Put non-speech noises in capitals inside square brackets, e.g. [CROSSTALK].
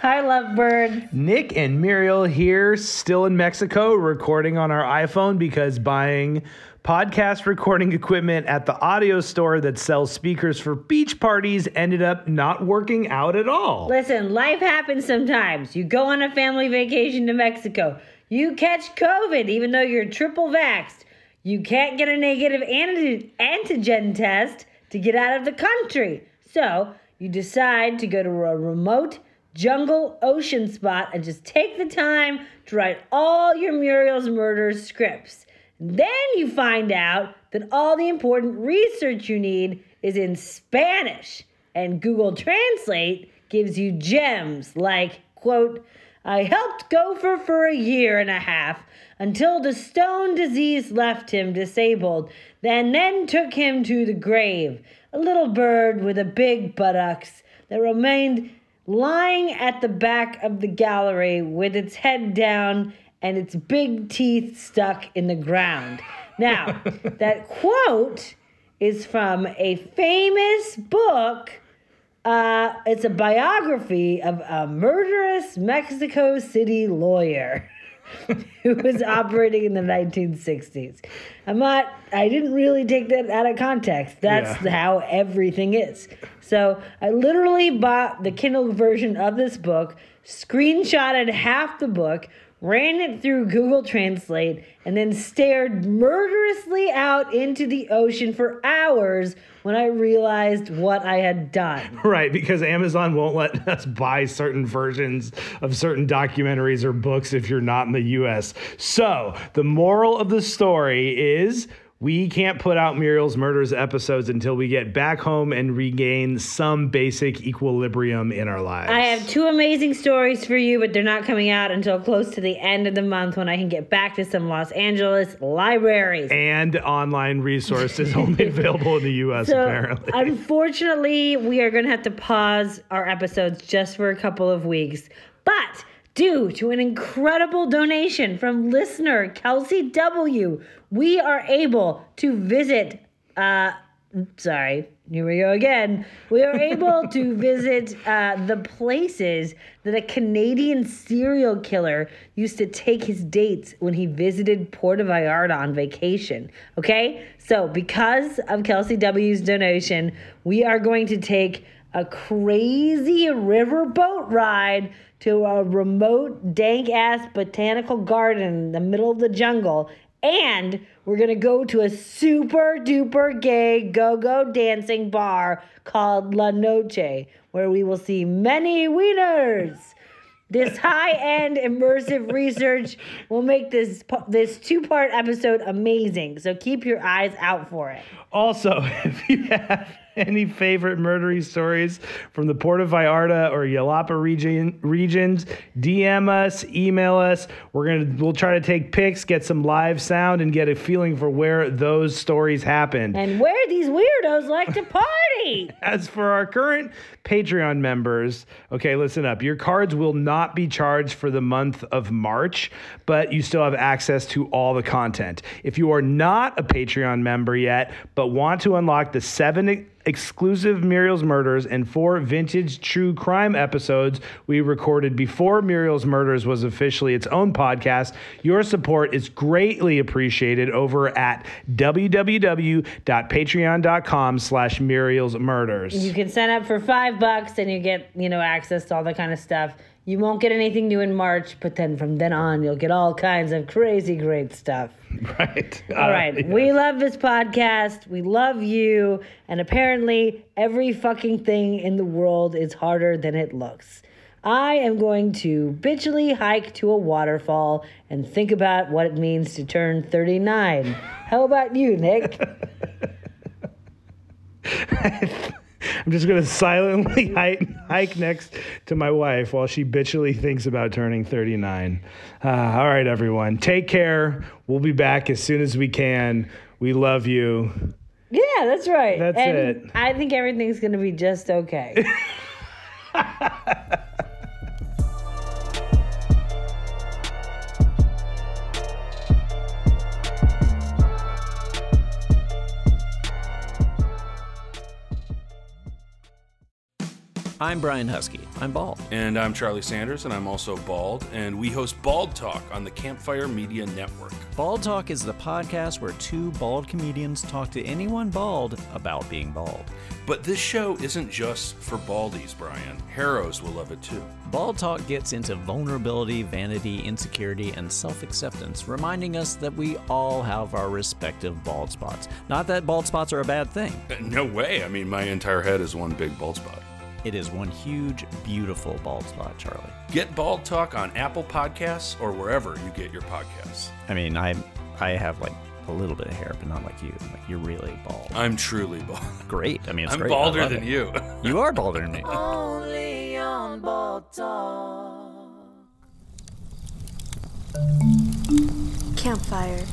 Hi, lovebird. Nick and Muriel here, still in Mexico, recording on our iPhone because buying podcast recording equipment at the audio store that sells speakers for beach parties ended up not working out at all. Listen, life happens sometimes. You go on a family vacation to Mexico. You catch COVID even though you're triple vaxxed. You can't get a negative anti- antigen test to get out of the country. So you decide to go to a remote jungle ocean spot and just take the time to write all your Muriel's Murder scripts. Then you find out that all the important research you need is in Spanish, and Google Translate gives you gems like, quote, I helped Gopher for a year and a half until the stone disease left him disabled, and then took him to the grave. A little bird with a big buttocks that remained lying at the back of the gallery with its head down and its big teeth stuck in the ground. Now, [LAUGHS] that quote is from a famous book. Uh, it's a biography of a murderous Mexico City lawyer [LAUGHS] [LAUGHS] who was operating in the 1960s. I'm not, I didn't really take that out of context. That's Yeah. how everything is. So I literally bought the Kindle version of this book, screenshotted half the book, ran it through Google Translate, and then stared murderously out into the ocean for hours when I realized what I had done. [LAUGHS] Right, because Amazon won't let [LAUGHS] us buy certain versions of certain documentaries or books if you're not in the US. So, the moral of the story is we can't put out Muriel's Murders episodes until we get back home and regain some basic equilibrium in our lives. I have two amazing stories for you, but they're not coming out until close to the end of the month when I can get back to some Los Angeles libraries. and online resources only [LAUGHS] available in the US So, apparently. unfortunately, we are going to have to pause our episodes just for a couple of weeks. But due to an incredible donation from listener Kelsey W., we are able to visit. Uh, sorry, here we go again. We are able to [LAUGHS] visit uh, the places that a Canadian serial killer used to take his dates when he visited Puerto Vallarta on vacation. Okay? So, because of Kelsey W.'s donation, we are going to take a crazy riverboat ride to a remote, dank ass botanical garden in the middle of the jungle. And we're gonna go to a super duper gay go go dancing bar called La Noche, where we will see many wieners. This high-end immersive research will make this this two-part episode amazing. So keep your eyes out for it. Also, [LAUGHS] if you have [LAUGHS] any favorite murdery stories from the Puerto Vallarta or Yelapa region regions, DM us, email us. We're gonna we'll try to take pics, get some live sound, and get a feeling for where those stories happened. And where these weirdos like to party. [LAUGHS] As for our current Patreon members, okay, listen up. Your cards will not be charged for the month of March, but you still have access to all the content. If you are not a Patreon member yet, but want to unlock the seven exclusive Muriel's Murders and four vintage true crime episodes we recorded before Muriel's Murders was officially its own podcast, your support is greatly appreciated over at www.patreon.com slash Muriel's Murders. You can sign up for five bucks and you get, you know, access to all that kind of stuff. You won't get anything new in March, but then from then on, you'll get all kinds of crazy great stuff. [LAUGHS] Right. All right. [LAUGHS] We love this podcast. We love you. And apparently, every fucking thing in the world is harder than it looks. I am going to bitchily hike to a waterfall and think about what it means to turn 39. How about you, Nick? [LAUGHS] I'm just going to silently [LAUGHS] hike, hike next to my wife while she bitchily thinks about turning 39. Uh, all right, everyone. Take care. We'll be back as soon as we can. We love you. Yeah, that's right. That's and it. I think everything's going to be just okay. [LAUGHS] I'm Brian Huskey. I'm bald. And I'm Charlie Sanders, and I'm also bald. And we host Bald Talk on the Campfire Media Network. Bald Talk is the podcast where two bald comedians talk to anyone bald about being bald. But this show isn't just for baldies, Brian. Harrows will love it too. Bald Talk gets into vulnerability, vanity, insecurity, and self acceptance, reminding us that we all have our respective bald spots. Not that bald spots are a bad thing, [LAUGHS] No way. I mean, my entire head is one big bald spot. It is one huge, beautiful bald spot, Charlie. Get Bald Talk on Apple Podcasts or wherever you get your podcasts. I mean, I I have like a little bit of hair, but not like you. Like you're really bald. I'm truly bald. Great. I mean, it's I'm great. Balder than it. you. You are balder than me. [LAUGHS] Only on Bald Talk. Campfire.